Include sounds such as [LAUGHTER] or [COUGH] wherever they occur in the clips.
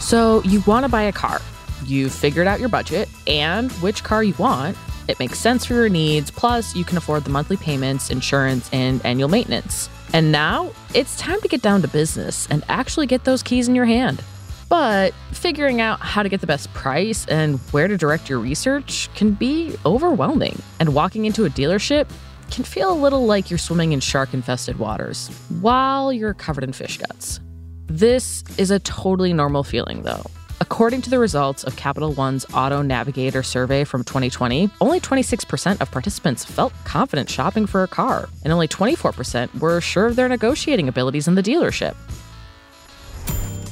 So, you want to buy a car. You've figured out your budget and which car you want. It makes sense for your needs, plus, you can afford the monthly payments, insurance, and annual maintenance. And now it's time to get down to business and actually get those keys in your hand. But figuring out how to get the best price and where to direct your research can be overwhelming. And walking into a dealership can feel a little like you're swimming in shark infested waters while you're covered in fish guts. This is a totally normal feeling, though. According to the results of Capital One's Auto Navigator survey from 2020, only 26% of participants felt confident shopping for a car, and only 24% were sure of their negotiating abilities in the dealership.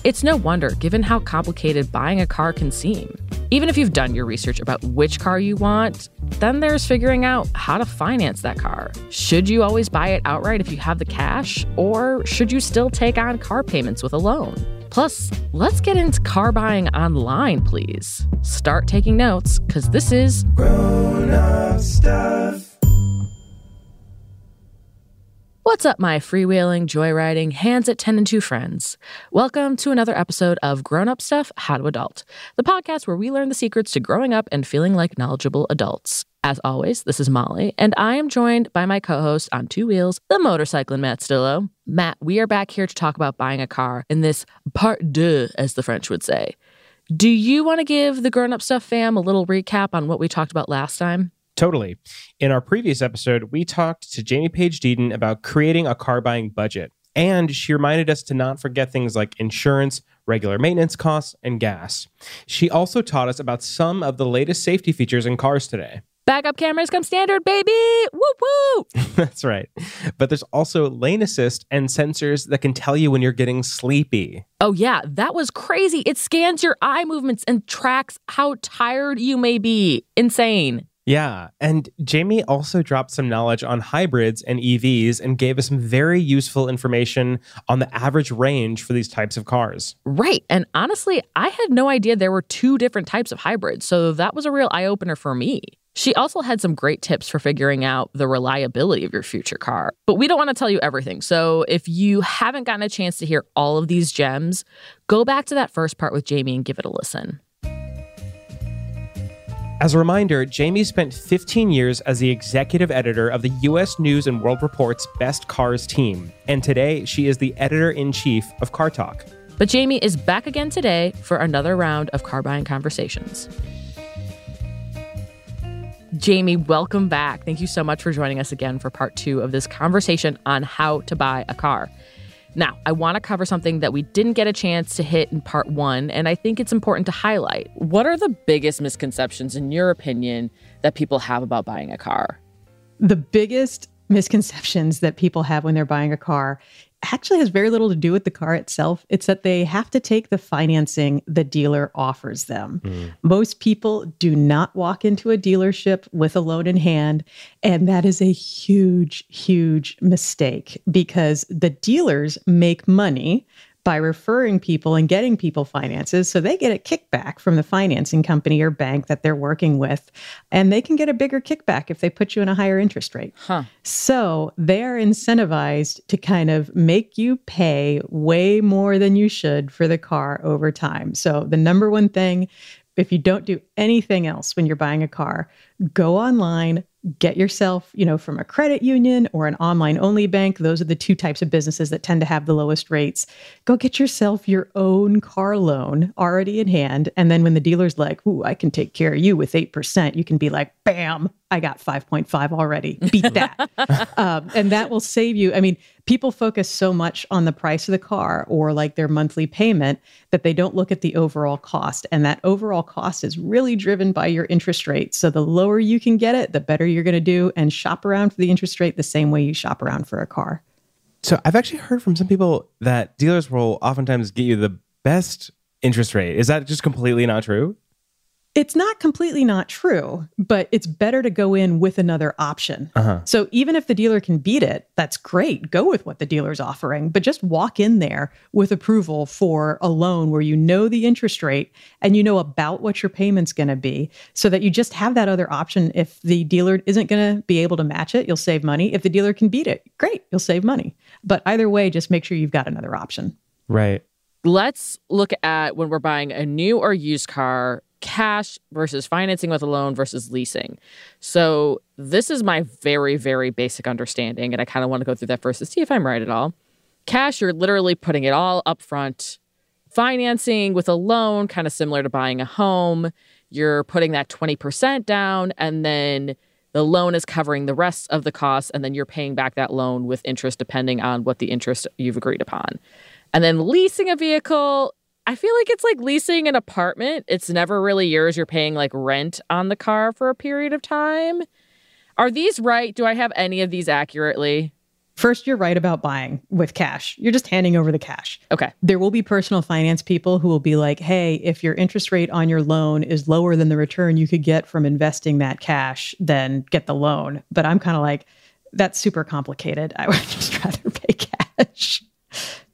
It's no wonder, given how complicated buying a car can seem. Even if you've done your research about which car you want, then there's figuring out how to finance that car. Should you always buy it outright if you have the cash, or should you still take on car payments with a loan? Plus, let's get into car buying online, please. Start taking notes, because this is Grown up stuff. What's up, my freewheeling, joyriding, hands at 10 and 2 friends? Welcome to another episode of Grown Up Stuff How to Adult, the podcast where we learn the secrets to growing up and feeling like knowledgeable adults. As always, this is Molly, and I am joined by my co host on two wheels, the motorcycling Matt Stillo. Matt, we are back here to talk about buying a car in this part deux, as the French would say. Do you want to give the Grown Up Stuff fam a little recap on what we talked about last time? Totally. In our previous episode, we talked to Jamie Page Deaton about creating a car buying budget. And she reminded us to not forget things like insurance, regular maintenance costs, and gas. She also taught us about some of the latest safety features in cars today. Backup cameras come standard, baby! Woo woo! [LAUGHS] That's right. But there's also lane assist and sensors that can tell you when you're getting sleepy. Oh, yeah, that was crazy. It scans your eye movements and tracks how tired you may be. Insane. Yeah, and Jamie also dropped some knowledge on hybrids and EVs and gave us some very useful information on the average range for these types of cars. Right. And honestly, I had no idea there were two different types of hybrids. So that was a real eye opener for me. She also had some great tips for figuring out the reliability of your future car. But we don't want to tell you everything. So if you haven't gotten a chance to hear all of these gems, go back to that first part with Jamie and give it a listen. As a reminder, Jamie spent 15 years as the executive editor of the US News and World Report's Best Cars team, and today she is the editor in chief of Car Talk. But Jamie is back again today for another round of car buying conversations. Jamie, welcome back. Thank you so much for joining us again for part two of this conversation on how to buy a car. Now, I want to cover something that we didn't get a chance to hit in part one, and I think it's important to highlight. What are the biggest misconceptions, in your opinion, that people have about buying a car? The biggest misconceptions that people have when they're buying a car actually has very little to do with the car itself. It's that they have to take the financing the dealer offers them. Hmm. Most people do not walk into a dealership with a loan in hand. And that is a huge, huge mistake because the dealers make money by referring people and getting people finances. So they get a kickback from the financing company or bank that they're working with. And they can get a bigger kickback if they put you in a higher interest rate. Huh. So they are incentivized to kind of make you pay way more than you should for the car over time. So the number one thing, if you don't do anything else when you're buying a car, go online, get yourself, you know, from a credit union or an online only bank. Those are the two types of businesses that tend to have the lowest rates. Go get yourself your own car loan already in hand. And then when the dealer's like, ooh, I can take care of you with 8%, you can be like, bam, I got 5.5 already. Beat [LAUGHS] that. um, and that will save you. I mean, people focus so much on the price of the car or like their monthly payment that they don't look at the overall cost. And that overall cost is really driven by your interest rate. So the lower you can get it, the better you're going to do. And shop around for the interest rate the same way you shop around for a car. So I've actually heard from some people that dealers will oftentimes get you the best interest rate. Is that just completely not true? It's not completely not true, but it's better to go in with another option. Uh-huh. So even if the dealer can beat it, that's great. Go with what the dealer's offering, but just walk in there with approval for a loan where you know the interest rate and you know about what your payment's going to be so that you just have that other option. If the dealer isn't going to be able to match it, you'll save money. If the dealer can beat it, great, you'll save money. But either way, just make sure you've got another option. Right. Let's look at when we're buying a new or used car, cash versus financing with a loan versus leasing. So, this is my very, very basic understanding. And I kind of want to go through that first to see if I'm right at all. Cash, you're literally putting it all up front. Financing with a loan, kind of similar to buying a home, you're putting that 20% down and then the loan is covering the rest of the costs and then you're paying back that loan with interest depending on what the interest you've agreed upon. And then leasing a vehicle, I feel like it's like leasing an apartment. It's never really yours. You're paying like rent on the car for a period of time. Are these right? Do I have any of these accurately? First, you're right about buying with cash. You're just handing over the cash. Okay. There will be personal finance people who will be like, hey, if your interest rate on your loan is lower than the return you could get from investing that cash, then get the loan. But I'm kind of like, that's super complicated. I would [LAUGHS] just rather.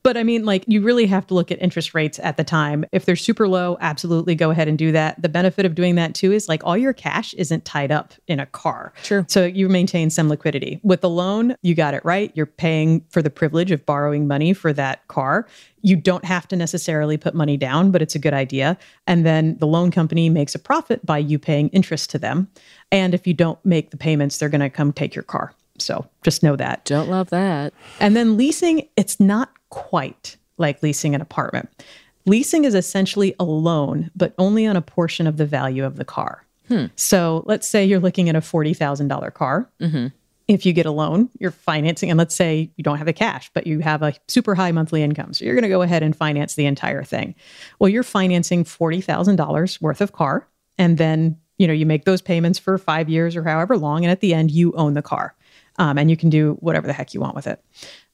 But I mean, like, you really have to look at interest rates at the time. If they're super low, absolutely go ahead and do that. The benefit of doing that too is like all your cash isn't tied up in a car. True. So you maintain some liquidity. With the loan, you got it right. You're paying for the privilege of borrowing money for that car. You don't have to necessarily put money down, but it's a good idea. And then the loan company makes a profit by you paying interest to them. And if you don't make the payments, they're going to come take your car. So just know that. Don't love that. And then leasing, it's not quite like leasing an apartment. Leasing is essentially a loan, but only on a portion of the value of the car. So let's say you're looking at a $40,000 car. If you get a loan, you're financing, and let's say you don't have the cash, but you have a super high monthly income. So you're going to go ahead and finance the entire thing. Well, you're financing $40,000 worth of car. And then, you know, you make those payments for five years or however long. And at the end, you own the car um, and you can do whatever the heck you want with it.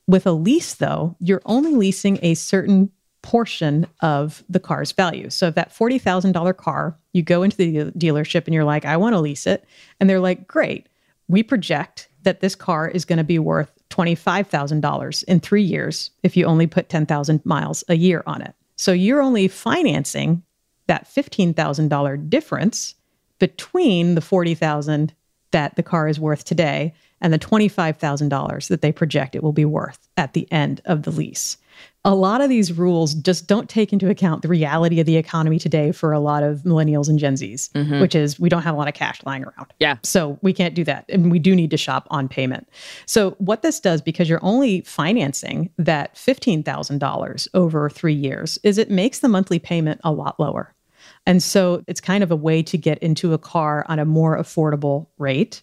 With a lease, though, you're only leasing a certain portion of the car's value. So if that $40,000 car, you go into the dealership and you're like, I want to lease it. And they're like, great, we project that this car is going to be worth $25,000 in three years if you only put 10,000 miles a year on it. So you're only financing that $15,000 difference between the 40,000 that the car is worth today and the $25,000 that they project it will be worth at the end of the lease. A lot of these rules just don't take into account the reality of the economy today for a lot of millennials and Gen Zs, mm-hmm. which is we don't have a lot of cash lying around. Yeah. So we can't do that. And we do need to shop on payment. So what this does, because you're only financing that $15,000 over three years, is it makes the monthly payment a lot lower. And so it's kind of a way to get into a car on a more affordable rate.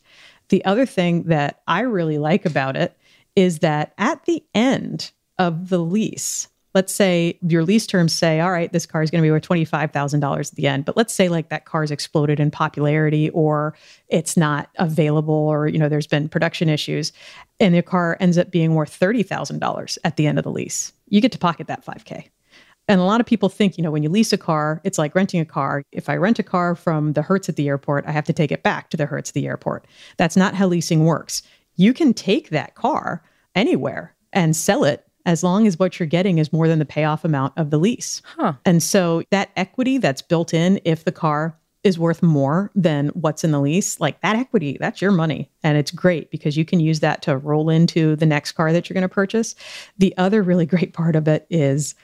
The other thing that I really like about it is that at the end of the lease, let's say your lease terms say, all right, this car is going to be worth $25,000 at the end. But let's say like that car's exploded in popularity or it's not available or, you know, there's been production issues and the car ends up being worth $30,000 at the end of the lease. You get to pocket that 5K. And a lot of people think, you know, when you lease a car, it's like renting a car. If I rent a car from the Hertz at the airport, I have to take it back to the Hertz at the airport. That's not how leasing works. You can take that car anywhere and sell it as long as what you're getting is more than the payoff amount of the lease. Huh. And so that equity that's built in if the car is worth more than what's in the lease, like that equity, that's your money. And it's great because you can use that to roll into the next car that you're going to purchase. The other really [LAUGHS] great part of it is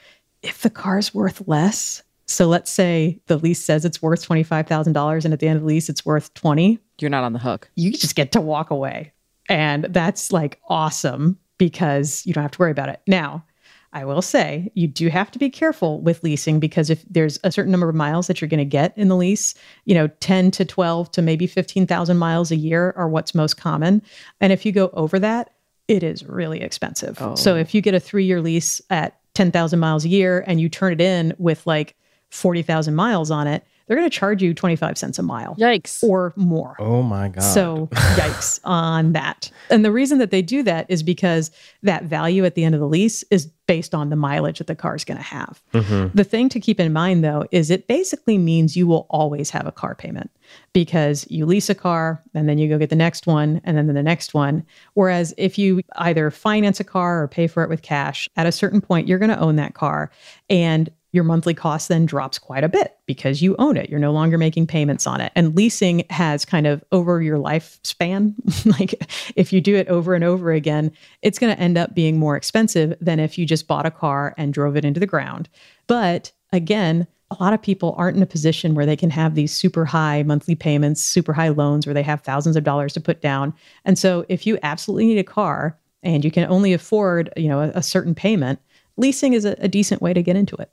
if the car's worth less, so let's say the lease says it's worth $25,000 and at the end of the lease it's worth 20, You're not on the hook. you just get to walk away. And that's like awesome because you don't have to worry about it. Now, I will say you do have to be careful with leasing because if there's a certain number of miles that you're going to get in the lease, you know, 10 to 12 to maybe 15,000 miles a year are what's most common. And if you go over that, it is really expensive. Oh. So if you get a 3-year lease at 10,000 miles a year and you turn it in with like 40,000 miles on it, they're going to charge you 25 cents a mile Yikes. or more. Oh my God. So, [LAUGHS] yikes on that. And the reason that they do that is because that value at the end of the lease is based on the mileage that the car is going to have. Mm-hmm. The thing to keep in mind, though, is it basically means you will always have a car payment because you lease a car and then you go get the next one and then the next one. Whereas if you either finance a car or pay for it with cash, at a certain point, you're going to own that car. And your monthly cost then drops quite a bit because you own it. You're no longer making payments on it. And leasing has kind of over your lifespan, [LAUGHS] like if you do it over and over again, it's going to end up being more expensive than if you just bought a car and drove it into the ground. But again, a lot of people aren't in a position where they can have these super high monthly payments, super high loans where they have thousands of dollars to put down. And so if you absolutely need a car and you can only afford, you know, a, a certain payment, leasing is a, a decent way to get into it.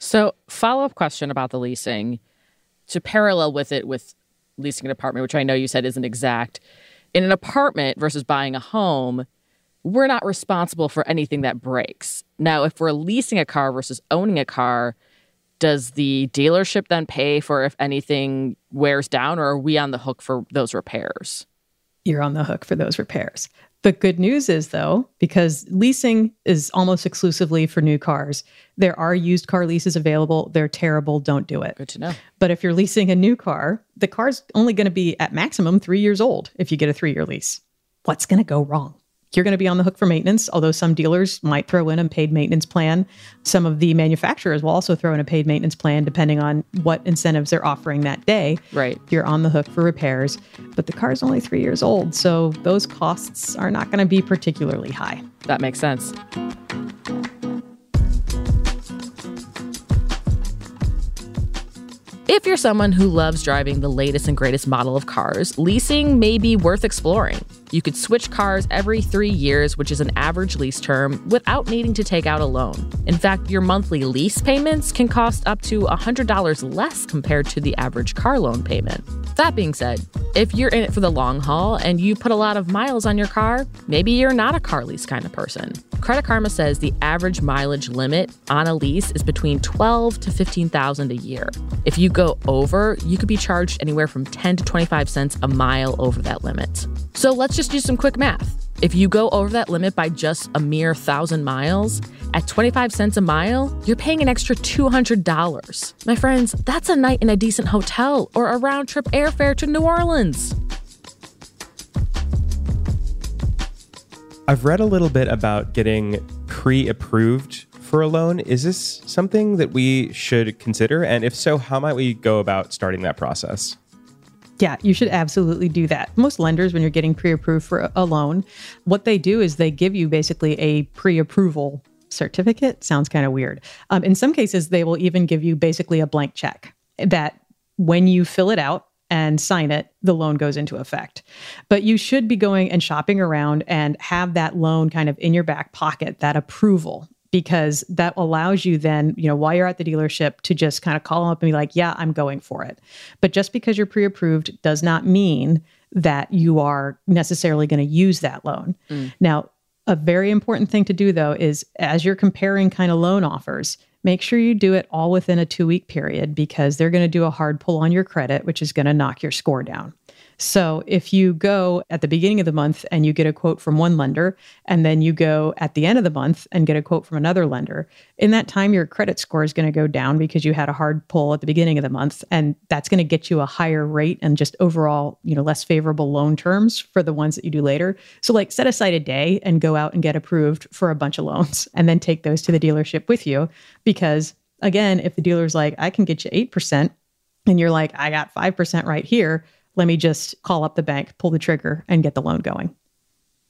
So, follow up question about the leasing to parallel with it with leasing an apartment, which I know you said isn't exact. In an apartment versus buying a home, we're not responsible for anything that breaks. Now, if we're leasing a car versus owning a car, does the dealership then pay for if anything wears down, or are we on the hook for those repairs? you're on the hook for those repairs. The good news is, though, because leasing is almost exclusively for new cars, there are used car leases available. They're terrible. Don't do it. Good to know. But if you're leasing a new car, the car's only going to be at maximum three years old if you get a three year lease. What's going to go wrong? You're going to be on the hook for maintenance, although some dealers might throw in a paid maintenance plan. Some of the manufacturers will also throw in a paid maintenance plan depending on what incentives they're offering that day. Right. You're on the hook for repairs, but the car's only three years old, so those costs are not going to be particularly high. That makes sense. If you're someone who loves driving the latest and greatest model of cars, leasing may be worth exploring. You could switch cars every three years, which is an average lease term, without needing to take out a loan. In fact, your monthly lease payments can cost up to $100 less compared to the average car loan payment. That being said, if you're in it for the long haul and you put a lot of miles on your car, maybe you're not a car lease kind of person. Credit Karma says the average mileage limit on a lease is between 12 to 15,000 a year. If you go over, you could be charged anywhere from 10 to 25 cents a mile over that limit. So let's just do some quick math. If you go over that limit by just a mere 1,000 miles, at 25 cents a mile, you're paying an extra $200. My friends, that's a night in a decent hotel or a round trip airfare to New Orleans. I've read a little bit about getting pre approved for a loan. Is this something that we should consider? And if so, how might we go about starting that process? Yeah, you should absolutely do that. Most lenders, when you're getting pre approved for a- loan, what they do is they give you basically a pre approval certificate. Sounds kind of weird. Um, in some cases, they will even give you basically a blank check that when you fill it out, and sign it, the loan goes into effect. But you should be going and shopping around and have that loan kind of in your back pocket, that approval, because that allows you then, you know, while you're at the dealership to just kind of call them up and be like, yeah, I'm going for it. But just because you're pre approved does not mean that you are necessarily going to use that loan. Mm. Now, A very important thing to do, though, is as you're comparing kind of loan offers, make sure you do it all within a two week period because they're going to do a hard pull on your credit, which is going to knock your score down. So if you go at the beginning of the month and you get a quote from one lender, and then you go at the end of the month and get a quote from another lender, in that time, your credit score is going to go down because you had a hard pull at the beginning of the month. And that's going to get you a higher rate and just overall, you know, less favorable loan terms for the ones that you do later. So like set aside a day and go out and get approved for a bunch of loans [LAUGHS] and then take those to the dealership with you. Because again, if the dealer's like, I can get you 8%, and you're like, I got 5% right here let me just call up the bank, pull the trigger, and get the loan going.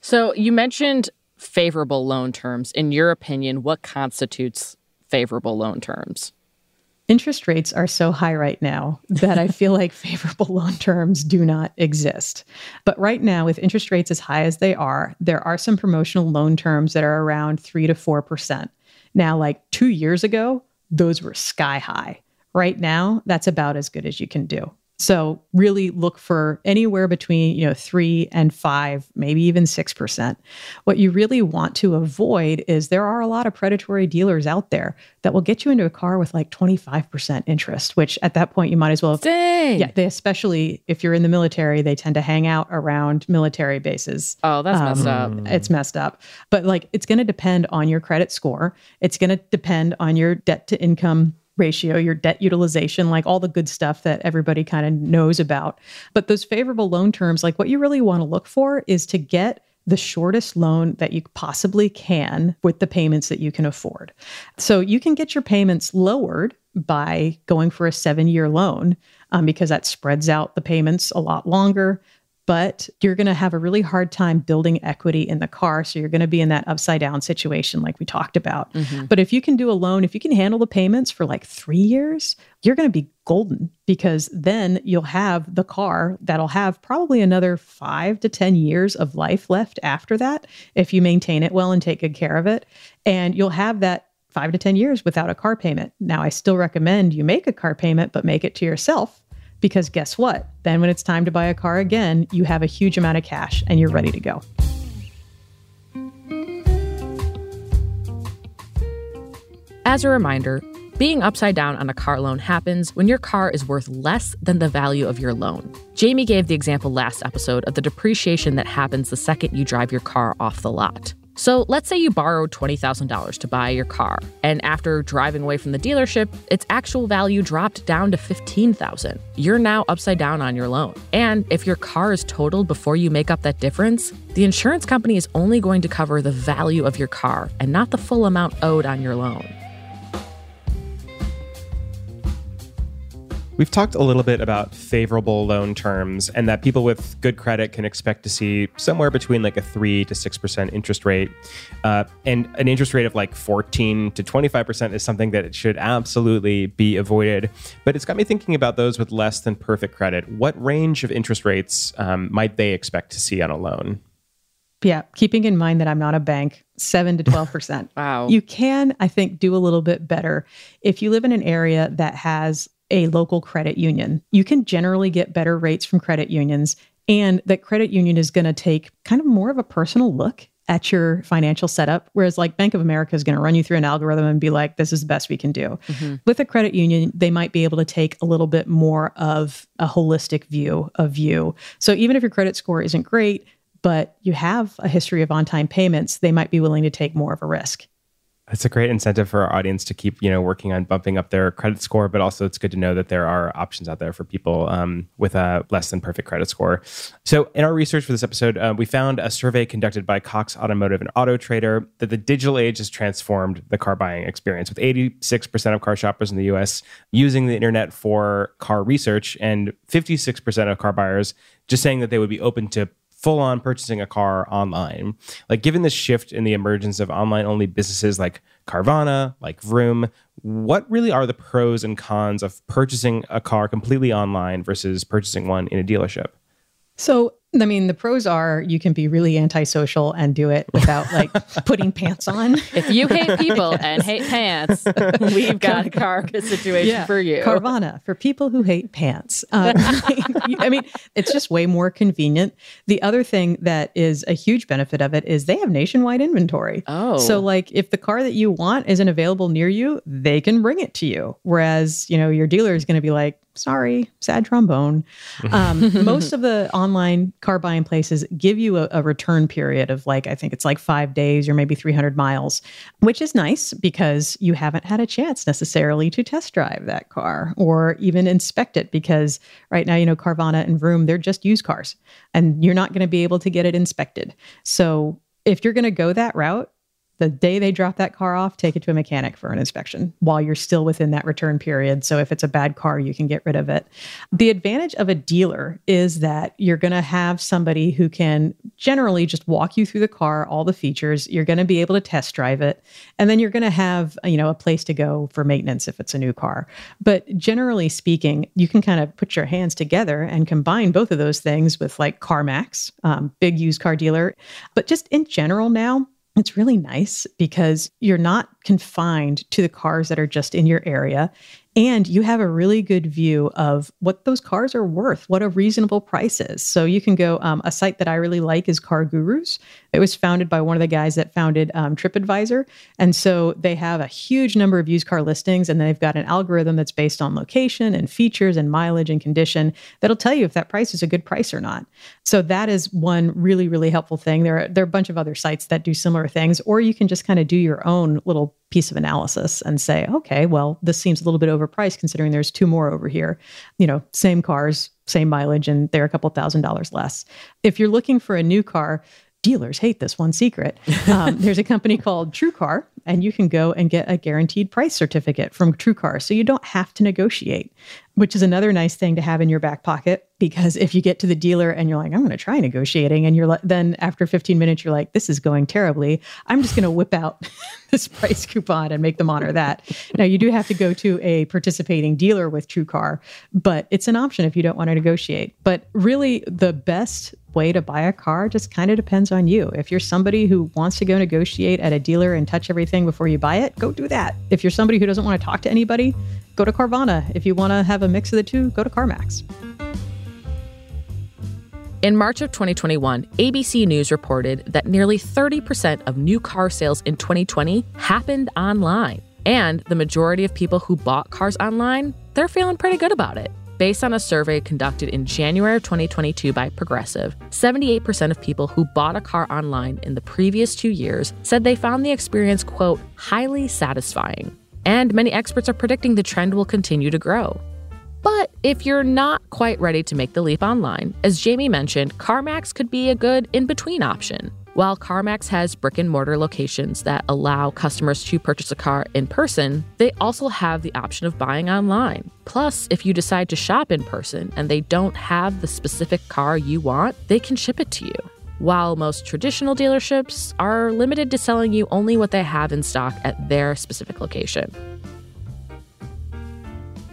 So you mentioned favorable loan terms. In your opinion, what constitutes favorable loan terms? Interest rates are so high right now [LAUGHS] that I feel like favorable [LAUGHS] loan terms do not exist. But right now, with interest rates as high as they are, there are some promotional loan terms that are around 3 to 4%. Now, like two years ago, those were sky high. Right now, that's about as good as you can do. So really look for anywhere between, you know, 3 and 5, maybe even 6%. What you really want to avoid is there are a lot of predatory dealers out there that will get you into a car with like 25% interest, which at that point you might as well Dang. Yeah, they especially if you're in the military, they tend to hang out around military bases. Oh, that's um, messed up. It's messed up. But like it's going to depend on your credit score. It's going to depend on your debt to income ratio, your debt utilization, like all the good stuff that everybody kind of knows about. But those favorable loan terms, like what you really want to look for is to get the shortest loan that you possibly can with the payments that you can afford. So you can get your payments lowered by going for a seven year loan um, because that spreads out the payments a lot longer but you're going to have a really hard time building equity in the car. So you're going to be in that upside down situation, like we talked about. Mm-hmm. But if you can do a loan, if you can handle the payments for like three years, you're going to be golden because then you'll have the car that'll have probably another five to 10 years of life left after that if you maintain it well and take good care of it. And you'll have that five to 10 years without a car payment. Now, I still recommend you make a car payment, but make it to yourself because guess what? Then when it's time to buy a car again, you have a huge amount of cash and you're ready to go. As a reminder, being upside down on a car loan happens when your car is worth less than the value of your loan. Jamie gave the example last episode of the depreciation that happens the second you drive your car off the lot. So let's say you borrowed $20,000 to buy your car, and after driving away from the dealership, its actual value dropped down to $15,000. You're now upside down on your loan. And if your car is totaled before you make up that difference, the insurance company is only going to cover the value of your car and not the full amount owed on your loan. We've talked a little bit about favorable loan terms and that people with good credit can expect to see somewhere between like a 3 to 6% interest rate. Uh, and an interest rate of like 14 to 25% is something that it should absolutely be avoided. But it's got me thinking about those with less than perfect credit. What range of interest rates um, might they expect to see on a loan? Yeah, keeping in mind that I'm not a bank, 7 to 12%. [LAUGHS] wow. You can, I think, do a little bit better if you live in an area that has a local credit union. You can generally get better rates from credit unions, and that credit union is going to take kind of more of a personal look at your financial setup. Whereas, like Bank of America is going to run you through an algorithm and be like, this is the best we can do. Mm-hmm. With a credit union, they might be able to take a little bit more of a holistic view of you. So, even if your credit score isn't great, but you have a history of on time payments, they might be willing to take more of a risk. It's a great incentive for our audience to keep, you know, working on bumping up their credit score, but also it's good to know that there are options out there for people um, with a less than perfect credit score. So, in our research for this episode, uh, we found a survey conducted by Cox Automotive and Auto Trader that the digital age has transformed the car buying experience, with 86% of car shoppers in the U.S. using the internet for car research, and 56% of car buyers just saying that they would be open to full on purchasing a car online. Like, given this shift in the emergence of online only businesses like Carvana, like Vroom, what really are the pros and cons of purchasing a car completely online versus purchasing one in a dealership? So, I mean, the pros are you can be really antisocial and do it without like [LAUGHS] putting pants on. If you hate people [LAUGHS] and hate pants, we've got a car situation for you. Carvana for people who hate pants. Um, [LAUGHS] I mean, it's just way more convenient. The other thing that is a huge benefit of it is they have nationwide inventory. Oh. So, like, if the car that you want isn't available near you, they can bring it to you. Whereas, you know, your dealer is going to be like, sorry, sad trombone. Um, most of the online car buying places give you a, a, return period of like, I think it's like five days or maybe 300 miles, which is nice because you haven't had a chance necessarily to test drive that car or even inspect it because right now, you know, Carvana and Vroom, they're just used cars and you're not going to be able to get it inspected. So if you're going to go that route, the day they drop that car off, take it to a mechanic for an inspection while you're still within that return period. So if it's a bad car, you can get rid of it. The advantage of a dealer is that you're going to have somebody who can generally just walk you through the car, all the features. You're going to be able to test drive it, and then you're going to have you know a place to go for maintenance if it's a new car. But generally speaking, you can kind of put your hands together and combine both of those things with like CarMax, um, big used car dealer. But just in general now, it's really nice because you're not confined to the cars that are just in your area and you have a really good view of what those cars are worth, what a reasonable price is. So you can go, um, a site that I really like is CarGurus. It was founded by one of the guys that founded um, TripAdvisor. And so they have a huge number of used car listings, and they've got an algorithm that's based on location and features and mileage and condition that'll tell you if that price is a good price or not. So that is one really, really helpful thing. There are, there are a bunch of other sites that do similar things, or you can just kind of do your own little piece of analysis and say, okay, well, this seems a little bit overpriced considering there's two more over here. You know, same cars, same mileage, and they're a couple thousand dollars less. If you're looking for a new car, dealers hate this one secret. [LAUGHS] Um, there's a company called TrueCar, and you can go and get a guaranteed price certificate from TrueCar, so you don't have to negotiate which is another nice thing to have in your back pocket because if you get to the dealer and you're like i'm going to try negotiating and you're like then after 15 minutes you're like this is going terribly. I'm just going to whip out [LAUGHS] this price coupon and make them honor that. Now you do have to go to a participating dealer with TrueCar but it's an option if you don't want to negotiate. But really the best way to buy a car just kind of depends on you. If you're somebody who wants to go negotiate at a dealer and touch everything before you buy it, go do that. If you're somebody who doesn't want to talk to anybody, go to Carvana. If you want to have a mix of the two, go to CarMax. In March of 2021, ABC News reported that nearly 30% of new car sales in 2020 happened online. And the majority of people who bought cars online, they're feeling pretty good about it. Based on a survey conducted in January of 2022 by Progressive, 78% of people who bought a car online in the previous two years said they found the experience, quote, highly satisfying. And many experts are predicting the trend will continue to grow. But if you're not quite ready to make the leap online, as Jamie mentioned, CarMax could be a good in between option. While CarMax has brick and mortar locations that allow customers to purchase a car in person, they also have the option of buying online. Plus, if you decide to shop in person and they don't have the specific car you want, they can ship it to you while most traditional dealerships are limited to selling you only what they have in stock at their specific location.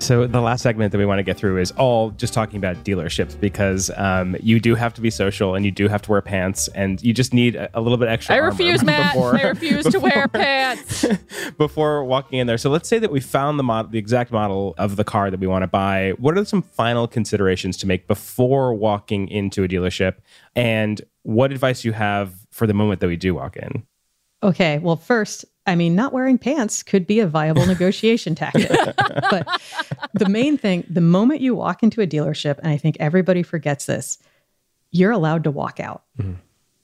So the last segment that we want to get through is all just talking about dealerships because um, you do have to be social and you do have to wear pants and you just need a, a little bit extra. I refuse, Matt. [LAUGHS] Before, I refuse to wear [LAUGHS] pants [LAUGHS] before walking in there. So let's say that we found the model, the exact model of the car that we want to buy. What are some final considerations to make before walking into a dealership? And what advice do you have for the moment that we do walk in? Okay. Well, first, I mean, not wearing pants could be a viable [LAUGHS] negotiation tactic. but the main thing, the moment you walk into a dealership, and I think everybody forgets this, you're allowed to walk out. Mm-hmm.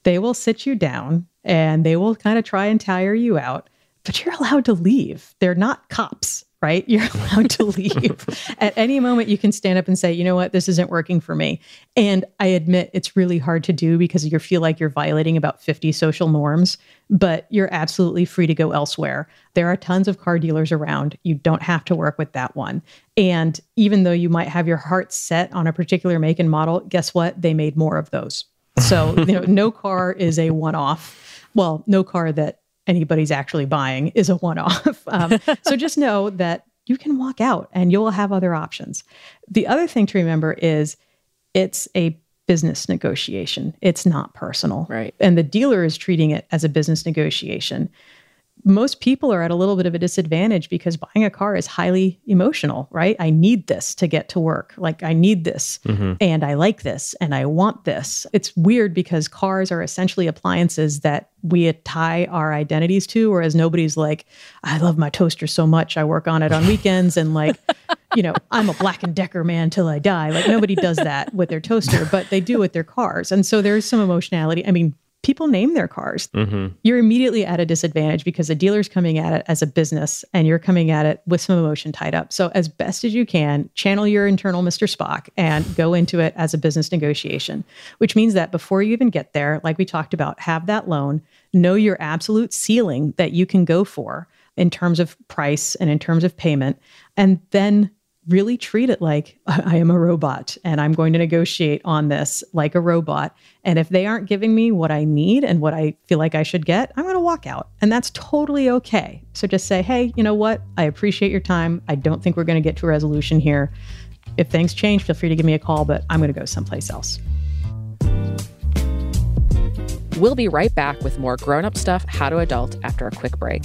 They will sit you down and they will kind of try and tire you out, but you're allowed to leave. They're not cops right? [LAUGHS] You're allowed to leave. [LAUGHS] At any moment, you can stand up and say, you know what, this isn't working for me. And I admit it's really hard to do because you feel like you're violating about 50 social norms, but you're absolutely free to go elsewhere. There are tons of car dealers around. You don't have to work with that one. And even though you might have your heart set on a particular make and model, guess what? They made more of those. So, you know, [LAUGHS] no car is a one off. Well, no car that anybody's actually buying is a one off. [LAUGHS] Um, so just know that you can walk out and you'll have other options. The other thing to remember is it's a business negotiation. It's not personal. Right. And the dealer is treating it as a business negotiation. Most people are at a little bit of a disadvantage because buying a car is highly emotional, right? I need this to get to work. Like, I need this mm-hmm. and I like this and I want this. It's weird because cars are essentially appliances that we tie our identities to, whereas nobody's like, I love my toaster so much. I work on it on [LAUGHS] weekends and like, you know, I'm a black and decker man till I die. Like nobody does that with their toaster, but they do with their cars. And so there's some emotionality. I mean, people name their cars. Mm-hmm. You're immediately at a disadvantage because the dealer's coming at it as a business and you're coming at it with some emotion tied up. So as best as you can, channel your internal Mr. Spock and go into it as a business negotiation, which means that before you even get there, like we talked about, have that loan, know your absolute ceiling that you can go for in terms of price and in terms of payment, and then really treat it like [LAUGHS] I am a robot and I'm going to negotiate on this like a robot. And if they aren't giving me what I need and what I feel like I should get, I'm going to walk out. And that's totally okay. So just say, hey, you know what? I appreciate your time. I don't think we're going to get to a resolution here. If things change, feel free to give me a call, but I'm going to go someplace else. We'll be right back with more grown up stuff, how to adult, after a quick break.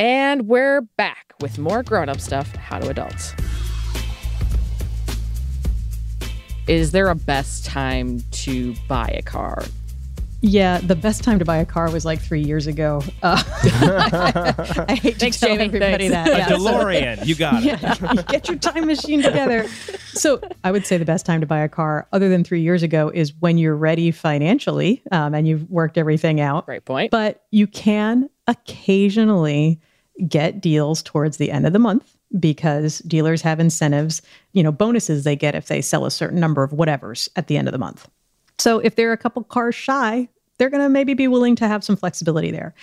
And we're back with more grown up stuff, how to adults. Is there a best time to buy a car? Yeah, the best time to buy a car was like three years ago. Uh, [LAUGHS] I hate to Thanks, tell Jamie. everybody Thanks. that. A Yeah, so- DeLorean. You got it. yeah, [LAUGHS] get your time machine together. So I would say the best time to buy a car, other than three years ago, is when you're ready financially um, and you've worked everything out. Great point. But you can occasionally get deals towards the end of the month because dealers have incentives, you know, bonuses they get if they sell a certain number of whatevers at the end of the month. So if they're a couple cars shy, they're going to maybe be willing to have some flexibility there.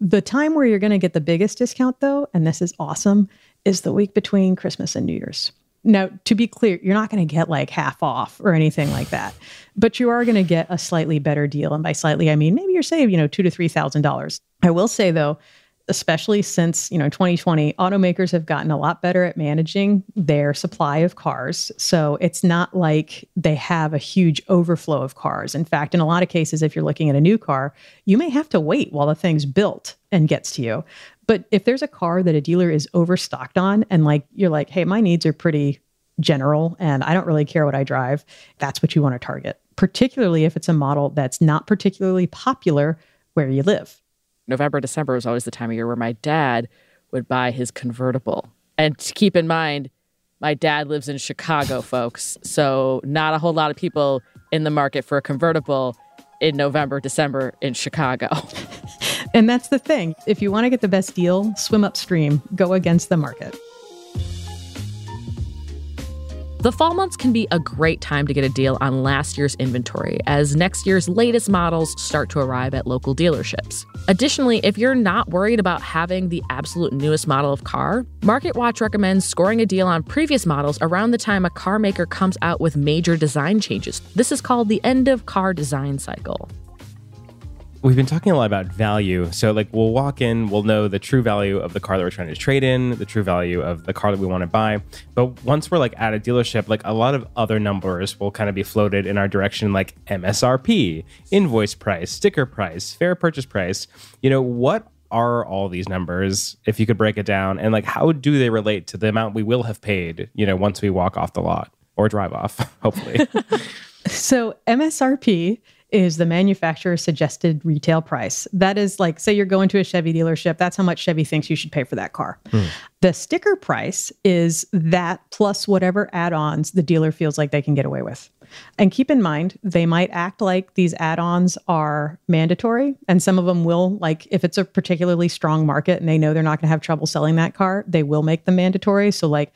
The time where you're going to get the biggest discount, though, and this is awesome, is the week between Christmas and New Year's. Now, to be clear, you're not going to get like half off or anything like that, but you are going to get a slightly better deal. And by slightly, I mean maybe you're saving, you know, two to three thousand dollars. I will say though, especially since you know 2020 automakers have gotten a lot better at managing their supply of cars. So it's not like they have a huge overflow of cars. In fact in a lot of cases if you're looking at a new car you may have to wait while the thing's built and gets to you. But if there's a car that a dealer is overstocked on and like you're like hey my needs are pretty general and i don't really care what i drive that's what you want to target particularly if it's a model that's not particularly popular where you live November, December was always the time of year where my dad would buy his convertible. And to keep in mind, my dad lives in Chicago, [LAUGHS] folks. So not a whole lot of people in the market for a convertible in November, December in Chicago. [LAUGHS] and that's the thing. If you want to get the best deal, swim upstream, go against the market. The fall months can be a great time to get a deal on last year's inventory as next year's latest models start to arrive at local dealerships. Additionally, if you're not worried about having the absolute newest model of car, MarketWatch recommends scoring a deal on previous models around the time a car maker comes out with major design changes. This is called the end of car design cycle we've been talking a lot about value. So, like, we'll walk in, we'll know the true value of the car that we're trying to trade in, the true value of the car that we want to buy. But once we're like at a dealership, like a lot of other numbers will kind of be floated in our direction, like MSRP, invoice price, sticker price, fair purchase price. You know, what are all these numbers if you could break it down and like how do they relate to the amount we will have paid you know once we walk off the lot or drive off [LAUGHS] hopefully [LAUGHS] so msrp is the manufacturer suggested retail price. That is like, say you're going to a Chevy dealership, that's how much Chevy thinks you should pay for that car. Hmm. The sticker price is that plus whatever add ons the dealer feels like they can get away with. And keep in mind, they might act like these add ons are mandatory. And some of them will, like, if it's a particularly strong market and they know they're not going to have trouble selling that car, they will make them mandatory. So, like,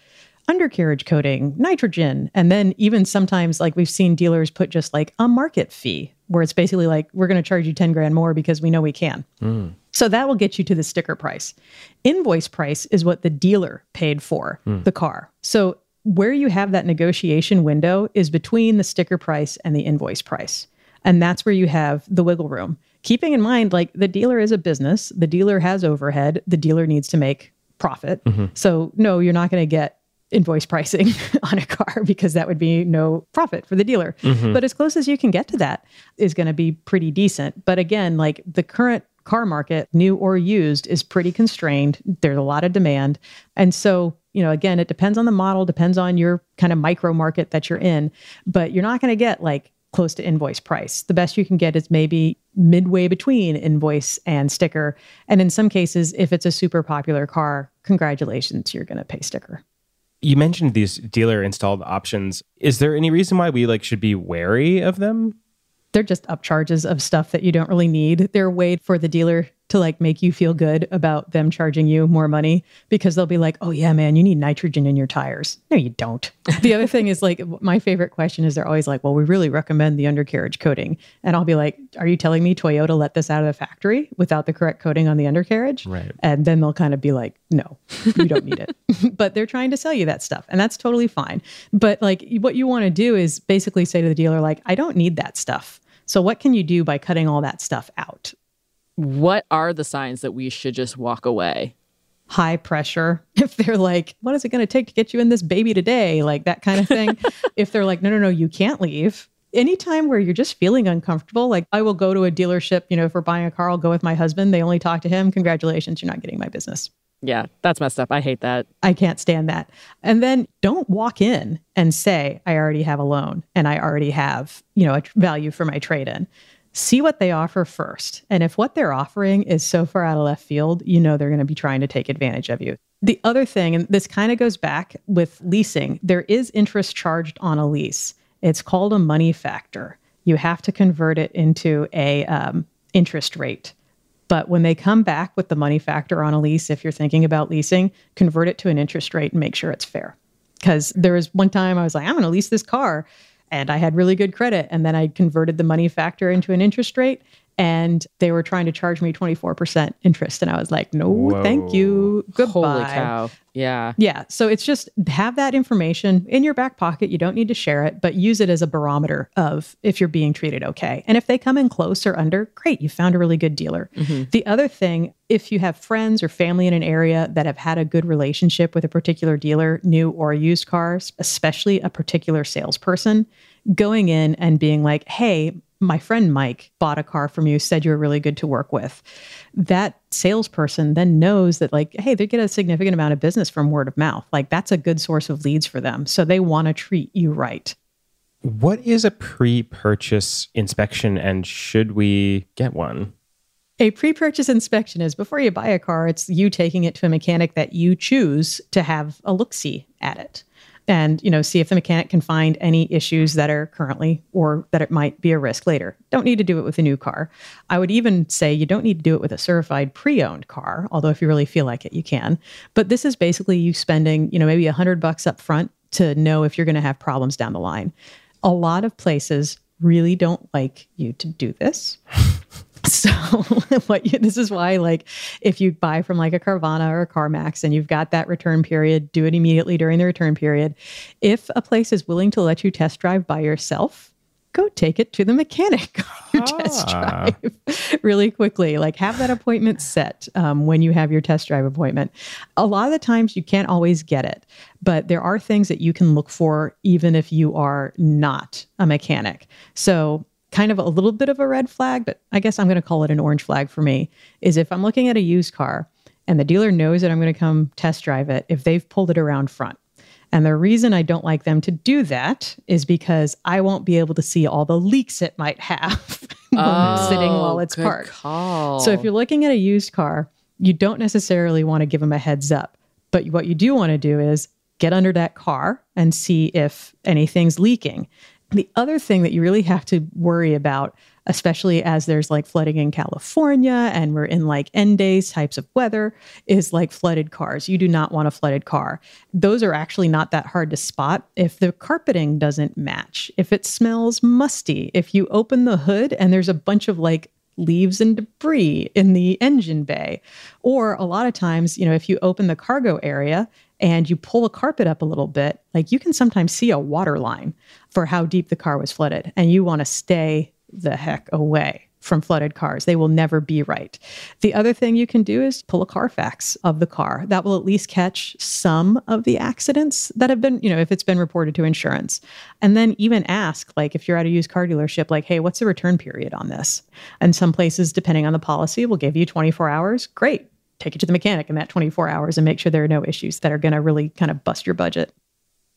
undercarriage coating, nitrogen, and then even sometimes like we've seen dealers put just like a market fee where it's basically like we're going to charge you 10 grand more because we know we can. Mm. So that will get you to the sticker price. Invoice price is what the dealer paid for mm. the car. So where you have that negotiation window is between the sticker price and the invoice price. And that's where you have the wiggle room. Keeping in mind, like the dealer is a business, the dealer has overhead, the dealer needs to make profit. Mm-hmm. So, no, you're not going to get invoice pricing [LAUGHS] on a car because that would be no profit for the dealer. Mm-hmm. But as close as you can get to that is going to be pretty decent. But again, like the current car market, new or used, is pretty constrained. There's a lot of demand. And so, you know, again, it depends on the model, depends on your kind of micro market that you're in, but you're not going to get like close to invoice price. The best you can get is maybe midway between invoice and sticker. And in some cases, if it's a super popular car, congratulations, you're going to pay sticker you mentioned these dealer installed options. Is there any reason why we like should be wary of them? They're just upcharges of stuff that you don't really need. They're a way for the dealer to like make you feel good about them charging you more money because they'll be like, "Oh yeah, man, you need nitrogen in your tires." No, you don't. [LAUGHS] the other thing is like my favorite question is they're always like, "Well, we really recommend the undercarriage coating." And I'll be like, "Are you telling me Toyota let this out of the factory without the correct coating on the undercarriage?" Right. And then they'll kind of be like, "No, you don't need it." [LAUGHS] [LAUGHS] but they're trying to sell you that stuff, and that's totally fine. But like what you want to do is basically say to the dealer like, "I don't need that stuff." So what can you do by cutting all that stuff out? What are the signs that we should just walk away? High pressure. [LAUGHS] If they're like, what is it going to take to get you in this baby today? Like that kind of thing. [LAUGHS] if they're like, no, no, no, you can't leave. Anytime where you're just feeling uncomfortable, like I will go to a dealership, you know, if we're buying a car, I'll go with my husband. They only talk to him. Congratulations, you're not getting my business. Yeah, that's messed up. I hate that. I can't stand that. And then don't walk in and say, I already have a loan and I already have, you know, a value for my trade in see what they offer first. And if what they're offering is so far out of left field, you know they're going to be trying to take advantage of you. The other thing, and this kind of goes back with leasing, there is interest charged on a lease. It's called a money factor. You have to convert it into a um, interest rate. But when they come back with the money factor on a lease, if you're thinking about leasing, convert it to an interest rate and make sure it's fair. Because there was one time I was like, I'm going to lease this car. And I had really good credit. And then I converted the money factor into an interest rate and they were trying to charge me 24% interest and i was like no Whoa. thank you. Goodbye holy cow. Yeah. Yeah so it's just have that information in your back pocket. You don't need to share it but use it as a barometer of if you're being treated okay. And if they come in close or under great you found a really good dealer. Mm-hmm. the other thing if you have friends or family in an area that have had a good relationship with a particular dealer new or used cars especially a particular salesperson going in and being like hey my friend Mike bought a car from you, said you were really good to work with. That salesperson then knows that, like, hey, they get a significant amount of business from word of mouth. Like, that's a good source of leads for them. So they want to treat you right. What is a pre purchase inspection and should we get one? A pre purchase inspection is before you buy a car, it's you taking it to a mechanic that you choose to have a look see at it and you know see if the mechanic can find any issues that are currently or that it might be a risk later. Don't need to do it with a new car. I would even say you don't need to do it with a certified pre-owned car although if you really feel like it you can. But this is basically you spending you know maybe a hundred bucks up front to know if you're going to have problems down the line. A lot of places really don't like you to do this [LAUGHS] [LAUGHS] So what you, this is why like if you buy from like a Carvana or a CarMax and you've got that return period, do it immediately during the return period. If a place is willing to let you test drive by yourself, go take it to the mechanic [LAUGHS] your ah. test drive really quickly like have that appointment set um, when you have your test drive appointment a lot of the times you can't always get it but there are things that you can look for even if you are not a mechanic so kind of a little bit of a red flag, but I guess I'm going to call it an orange flag for me, is if I'm looking at a used car and the dealer knows that I'm going to come test drive it, if they've pulled it around front. And the reason I don't like them to do that is because I won't be able to see all the leaks it might have [LAUGHS] oh, sitting while it's parked. Call. So if you're looking at a used car, you don't necessarily want to give them a heads up. But what you do want to do is get under that car and see if anything's leaking. The other thing that you really have to worry about, especially as there's like flooding in California and we're in like end days types of weather, is like flooded cars. You do not want a flooded car. Those are actually not that hard to spot if the carpeting doesn't match, if it smells musty, if you open the hood and there's a bunch of like leaves and debris in the engine bay. Or a lot of times, you know, if you open the cargo area and you pull the carpet up a little bit, like you can sometimes see a water line for how deep the car was flooded. And you want to stay the heck away from flooded cars. They will never be right. The other thing you can do is pull a Carfax of the car. That will at least catch some of the accidents that have been, you know, if it's been reported to insurance. And then even ask, like, if you're at a used car dealership, like, hey, what's the return period on this? And some places, depending on the policy, will give you 24 hours. Great take it to the mechanic in that 24 hours and make sure there are no issues that are going to really kind of bust your budget.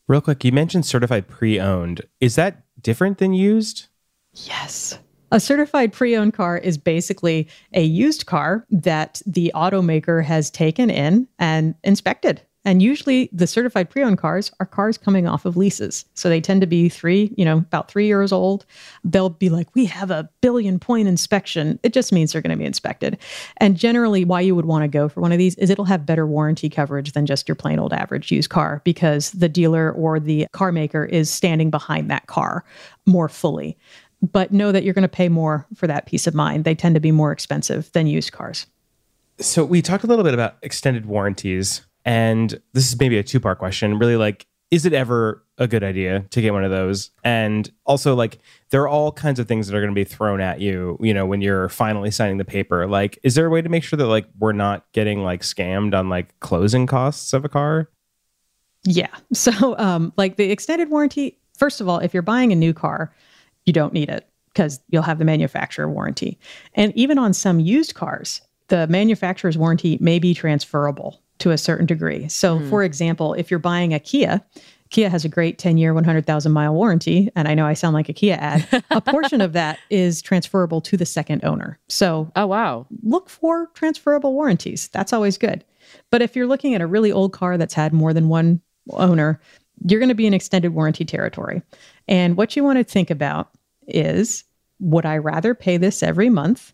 Real quick, you mentioned certified pre owned. Is that different than used? Yes. A certified pre owned car is basically a used car that the automaker has taken in and inspected and usually the certified pre-owned cars are cars coming off of leases. So they tend to be three, you know, about three years old. They'll be like, we have a billion point inspection. It just means they're going to be inspected. And generally why you would want to go for one of these is it'll have better warranty coverage than just your plain old average used car because the dealer or the car maker is standing behind that car more fully. But know that you're going to pay more for that peace of mind. They tend to be more expensive than used cars. So we talked a little bit about extended warranties and this is maybe a two part question. Really, like, is it ever a good idea to get one of those? And also, like, there are all kinds of things that are going to be thrown at you, you know, when you're finally signing the paper. Like, is there a way to make sure that, like, we're not getting, like, scammed on, like, closing costs of a car? Yeah. [LAUGHS] So, um, like, the extended warranty, first of all, if you're buying a new car, you don't need it because you'll have the manufacturer warranty. And even on some used cars, the manufacturer's warranty may be transferable to a certain degree. So, mm. for example, if you're buying a Kia, Kia has a great 10 year, 100,000 mile warranty. And I know I sound like a Kia ad. a [LAUGHS] portion of that is transferable to the second owner. So, oh, wow. Look for transferable warranties. That's always good. But if you're looking at a really old car that's had more than one owner, you're going to be in extended warranty territory. And what you want to think about is would I rather pay this every month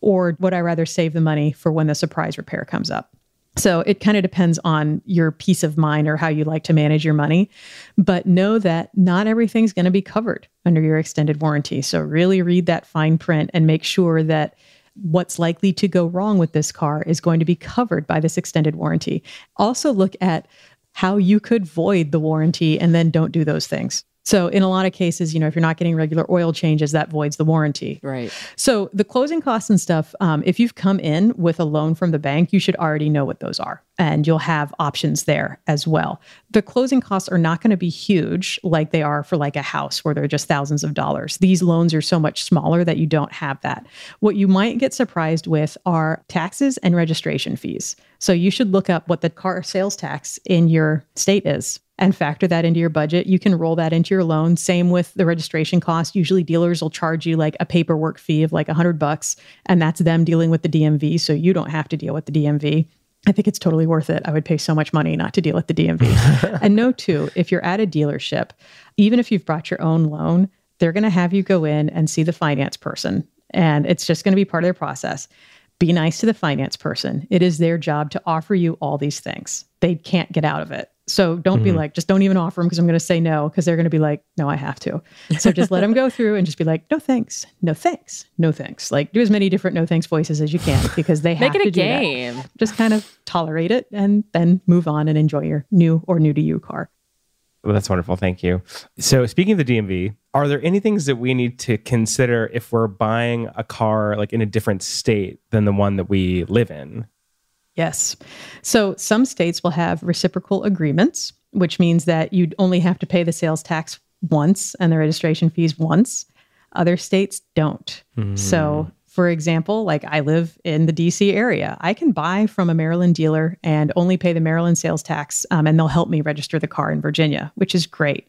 or would I rather save the money for when the surprise repair comes up? So it kind of depends on your peace of mind or how you like to manage your money. But know that not everything's going to be covered under your extended warranty. So really read that fine print and make sure that what's likely to go wrong with this car is going to be covered by this extended warranty. Also, look at how you could void the warranty and then don't do those things. So, in a lot of cases, you know, if you're not getting regular oil changes, that voids the warranty. Right. So, the closing costs and stuff, um, if you've come in with a loan from the bank, you should already know what those are and you'll have options there as well. The closing costs are not going to be huge like they are for like a house where they're just thousands of dollars. These loans are so much smaller that you don't have that. What you might get surprised with are taxes and registration fees. So, you should look up what the car sales tax in your state is and factor that into your budget. You can roll that into your loan. Same with the registration cost. Usually dealers will charge you like a paperwork fee of like a hundred bucks, and that's them dealing with the DMV. So you don't have to deal with the DMV. I think it's totally worth it. I would pay so much money not to deal with the DMV. [LAUGHS] and no, too, if you're at a dealership, even if you've brought your own loan, they're going to have you go in and see the finance person. And it's just going to be part of their process. Be nice to the finance person. It is their job to offer you all these things. They can't get out of it. So don't mm-hmm. be like, just don't even offer them because I'm going to say no because they're going to be like, no, I have to. So just let them go through and just be like, no thanks, no thanks, no thanks. Like do as many different no thanks voices as you can because they [LAUGHS] have to Make it to a game. That. Just kind of tolerate it and then move on and enjoy your new or new to you car. Well, that's wonderful. Thank you. So, speaking of the DMV, are there any things that we need to consider if we're buying a car like in a different state than the one that we live in? Yes. So some states will have reciprocal agreements, which means that you'd only have to pay the sales tax once and the registration fees once. Other states don't. Mm. So, for example, like I live in the DC area, I can buy from a Maryland dealer and only pay the Maryland sales tax, um, and they'll help me register the car in Virginia, which is great.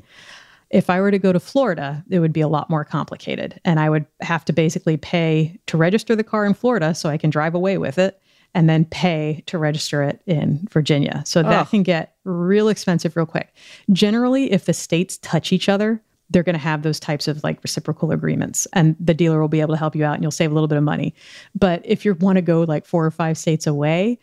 If I were to go to Florida, it would be a lot more complicated. And I would have to basically pay to register the car in Florida so I can drive away with it and then pay to register it in Virginia. So that oh. can get real expensive real quick. Generally, if the states touch each other, they're going to have those types of like reciprocal agreements and the dealer will be able to help you out and you'll save a little bit of money. But if you want to go like four or five states away,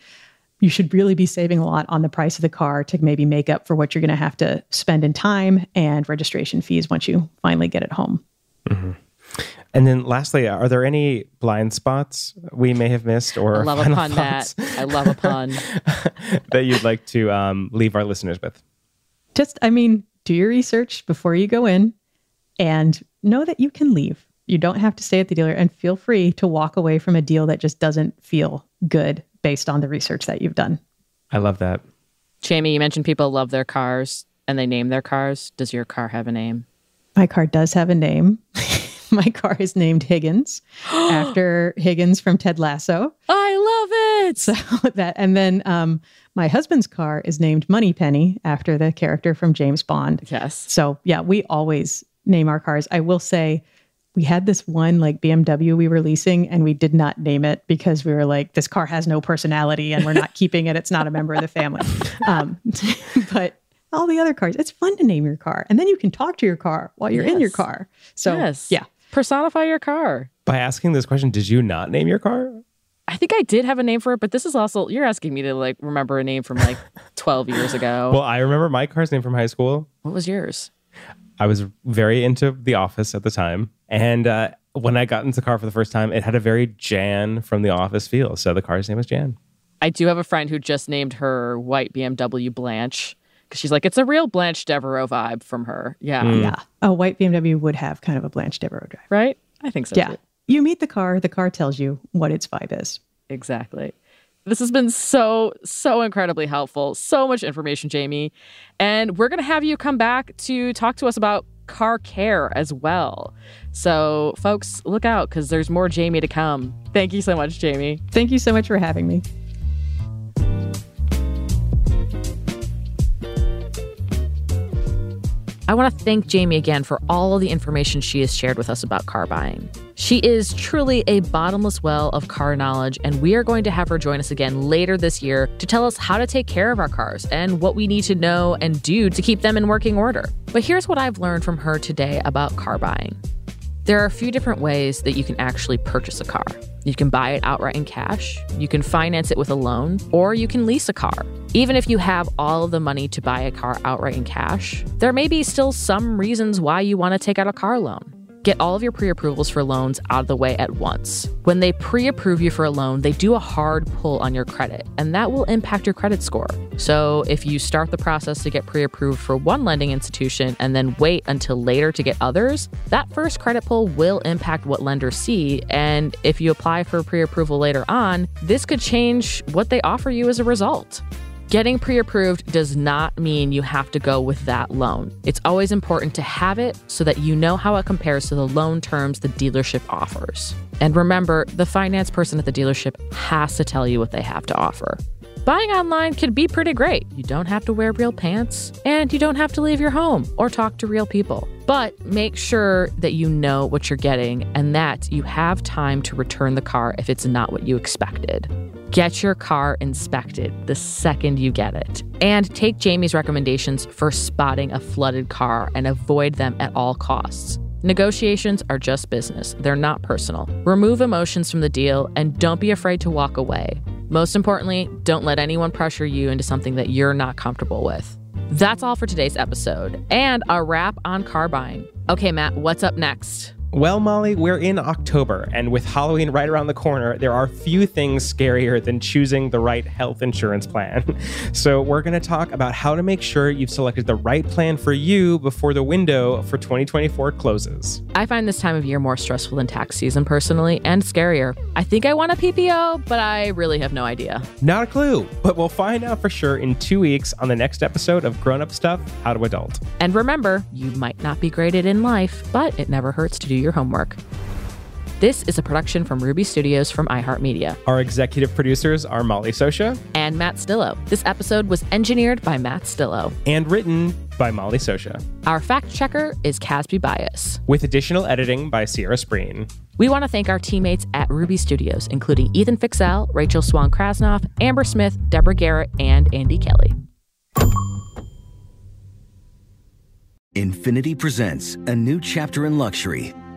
you should really be saving a lot on the price of the car to maybe make up for what you're going to have to spend in time and registration fees once you finally get it home. Mm-hmm. And then lastly, are there any blind spots we may have missed or I love a pun, Matt. I love a pun. [LAUGHS] that you'd like to um, leave our listeners with? Just, I mean, do your research before you go in and know that you can leave. You don't have to stay at the dealer and feel free to walk away from a deal that just doesn't feel good based on the research that you've done. I love that. Jamie, you mentioned people love their cars and they name their cars. Does your car have a name? My car does have a name. [LAUGHS] [LAUGHS] my car is named Higgins [GASPS] after Higgins from Ted Lasso. I love it. So [LAUGHS] that, and then um, my husband's car is named Moneypenny after the character from James Bond. Yes. So yeah, we always name our cars. I will say we had this one like BMW we were leasing and we did not name it because we were like, this car has no personality and we're not [LAUGHS] keeping it. It's not a member of the family. Um, but all the other cars, it's fun to name your car. And then you can talk to your car while you're yes. in your car. So yes. yeah, personify your car. By asking this question, did you not name your car? I think I did have a name for it, but this is also you're asking me to like remember a name from like [LAUGHS] 12 years ago. Well, I remember my car's name from high school. What was yours? I was very into The Office at the time, and uh, when I got into the car for the first time, it had a very Jan from The Office feel. So the car's name was Jan. I do have a friend who just named her white BMW Blanche she's like, it's a real Blanche Devereaux vibe from her. Yeah. Mm. Yeah. A white BMW would have kind of a Blanche Devereaux drive. Right? I think so. Yeah. Too. You meet the car, the car tells you what its vibe is. Exactly. This has been so, so incredibly helpful. So much information, Jamie. And we're going to have you come back to talk to us about car care as well. So, folks, look out because there's more Jamie to come. Thank you so much, Jamie. Thank you so much for having me. I want to thank Jamie again for all of the information she has shared with us about car buying. She is truly a bottomless well of car knowledge, and we are going to have her join us again later this year to tell us how to take care of our cars and what we need to know and do to keep them in working order. But here's what I've learned from her today about car buying. There are a few different ways that you can actually purchase a car. You can buy it outright in cash, you can finance it with a loan, or you can lease a car. Even if you have all the money to buy a car outright in cash, there may be still some reasons why you want to take out a car loan. Get all of your pre approvals for loans out of the way at once. When they pre approve you for a loan, they do a hard pull on your credit, and that will impact your credit score. So if you start the process to get pre approved for one lending institution and then wait until later to get others, that first credit pull will impact what lenders see. And if you apply for pre approval later on, this could change what they offer you as a result. Getting pre approved does not mean you have to go with that loan. It's always important to have it so that you know how it compares to the loan terms the dealership offers. And remember, the finance person at the dealership has to tell you what they have to offer. Buying online can be pretty great. You don't have to wear real pants, and you don't have to leave your home or talk to real people. But make sure that you know what you're getting and that you have time to return the car if it's not what you expected. Get your car inspected the second you get it. And take Jamie's recommendations for spotting a flooded car and avoid them at all costs. Negotiations are just business, they're not personal. Remove emotions from the deal and don't be afraid to walk away. Most importantly, don't let anyone pressure you into something that you're not comfortable with. That's all for today's episode and a wrap on car buying. Okay, Matt, what's up next? Well, Molly, we're in October, and with Halloween right around the corner, there are few things scarier than choosing the right health insurance plan. [LAUGHS] So, we're going to talk about how to make sure you've selected the right plan for you before the window for 2024 closes. I find this time of year more stressful than tax season personally and scarier. I think I want a PPO, but I really have no idea. Not a clue, but we'll find out for sure in two weeks on the next episode of Grown Up Stuff How to Adult. And remember, you might not be graded in life, but it never hurts to do your homework. This is a production from Ruby Studios from iHeartMedia Our executive producers are Molly Sosha and Matt Stillo. This episode was engineered by Matt Stillo. and written by Molly Sosha, Our fact checker is Casby Bias. with additional editing by Sierra Spreen. We want to thank our teammates at Ruby Studios, including Ethan Fixell, Rachel Swan Krasnoff, Amber Smith, Deborah Garrett, and Andy Kelly. Infiniti presents a new chapter in luxury,